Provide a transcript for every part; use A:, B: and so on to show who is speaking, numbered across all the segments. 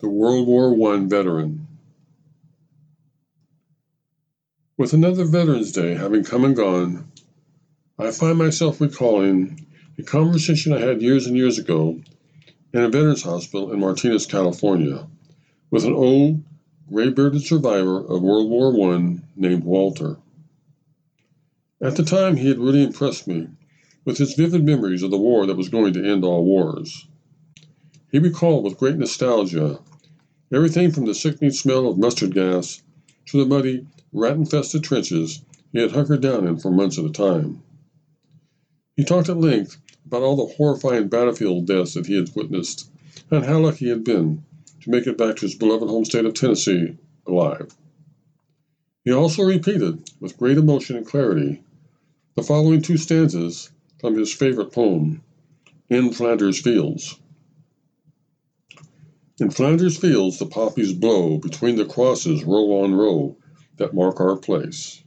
A: The World War I veteran. With another Veterans Day having come and gone, I find myself recalling a conversation I had years and years ago in a veterans hospital in Martinez, California, with an old, gray bearded survivor of World War I named Walter. At the time, he had really impressed me with his vivid memories of the war that was going to end all wars. He recalled with great nostalgia everything from the sickening smell of mustard gas to the muddy, rat infested trenches he had hunkered down in for months at a time. He talked at length about all the horrifying battlefield deaths that he had witnessed and how lucky he had been to make it back to his beloved home state of Tennessee alive. He also repeated, with great emotion and clarity, the following two stanzas from his favorite poem, In Flanders Fields. In Flanders fields the poppies blow between the crosses row on row that mark our place.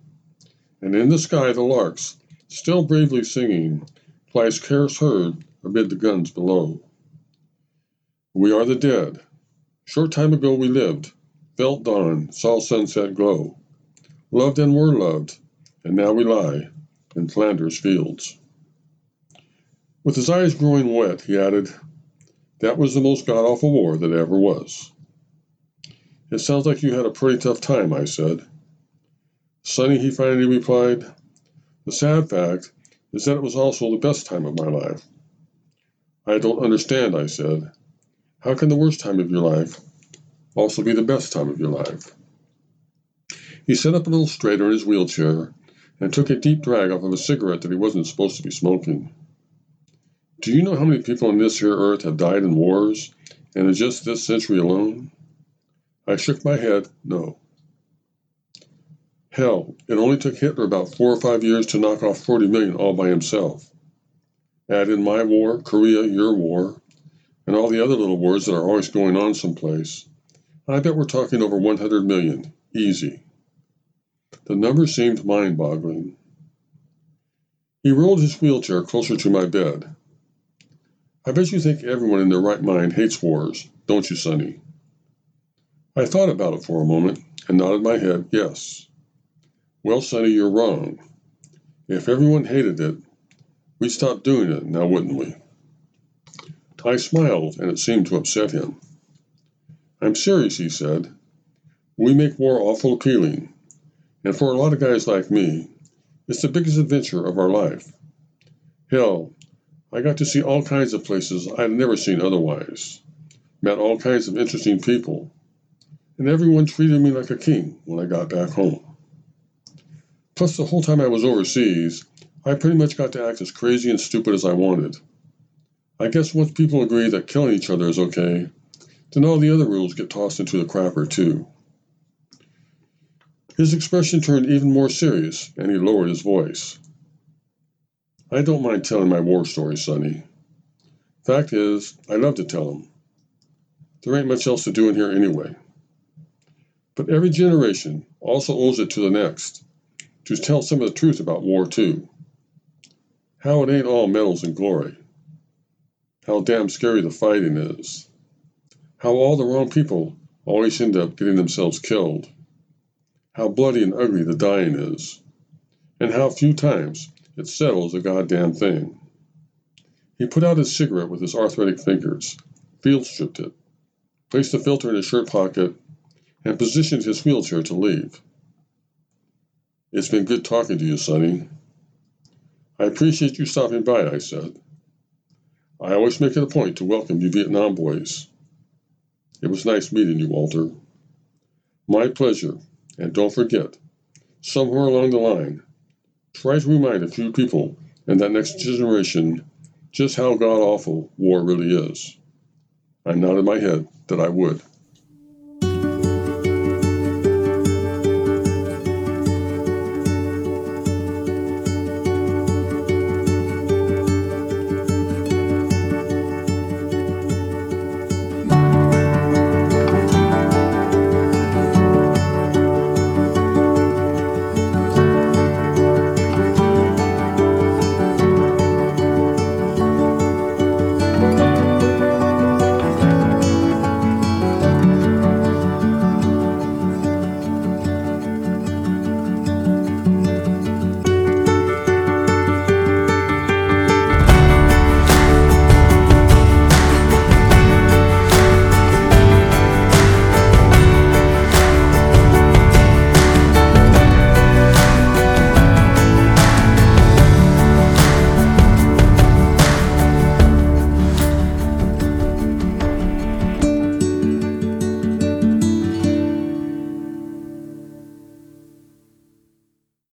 A: And in the sky the larks, still bravely singing, fly scarce heard amid the guns below. We are the dead. Short time ago we lived, felt dawn, saw sunset glow, loved and were loved, and now we lie in Flanders fields. With his eyes growing wet, he added, that was the most god awful war that ever was. It sounds like you had a pretty tough time, I said. Sonny, he finally replied, the sad fact is that it was also the best time of my life. I don't understand, I said. How can the worst time of your life also be the best time of your life? He sat up a little straighter in his wheelchair and took a deep drag off of a cigarette that he wasn't supposed to be smoking. Do you know how many people on this here earth have died in wars, and in just this century alone? I shook my head, no. Hell, it only took Hitler about four or five years to knock off 40 million all by himself. Add in my war, Korea, your war, and all the other little wars that are always going on someplace. I bet we're talking over 100 million, easy. The number seemed mind boggling. He rolled his wheelchair closer to my bed. I bet you think everyone in their right mind hates wars, don't you, Sonny? I thought about it for a moment and nodded my head, yes. Well, Sonny, you're wrong. If everyone hated it, we'd stop doing it, now wouldn't we? I smiled, and it seemed to upset him. I'm serious, he said. We make war awful appealing, and for a lot of guys like me, it's the biggest adventure of our life. Hell, I got to see all kinds of places I'd never seen otherwise, met all kinds of interesting people, and everyone treated me like a king when I got back home. Plus, the whole time I was overseas, I pretty much got to act as crazy and stupid as I wanted. I guess once people agree that killing each other is okay, then all the other rules get tossed into the crapper, too. His expression turned even more serious, and he lowered his voice. I don't mind telling my war stories, Sonny. Fact is, I love to tell them. There ain't much else to do in here anyway. But every generation also owes it to the next to tell some of the truth about war, too. How it ain't all medals and glory. How damn scary the fighting is. How all the wrong people always end up getting themselves killed. How bloody and ugly the dying is. And how few times it settles a goddamn thing. He put out his cigarette with his arthritic fingers, field stripped it, placed the filter in his shirt pocket, and positioned his wheelchair to leave. It's been good talking to you, Sonny. I appreciate you stopping by, I said. I always make it a point to welcome you Vietnam boys. It was nice meeting you, Walter. My pleasure, and don't forget, somewhere along the line, Try to remind a few people and that next generation just how god awful war really is. I nodded my head that I would.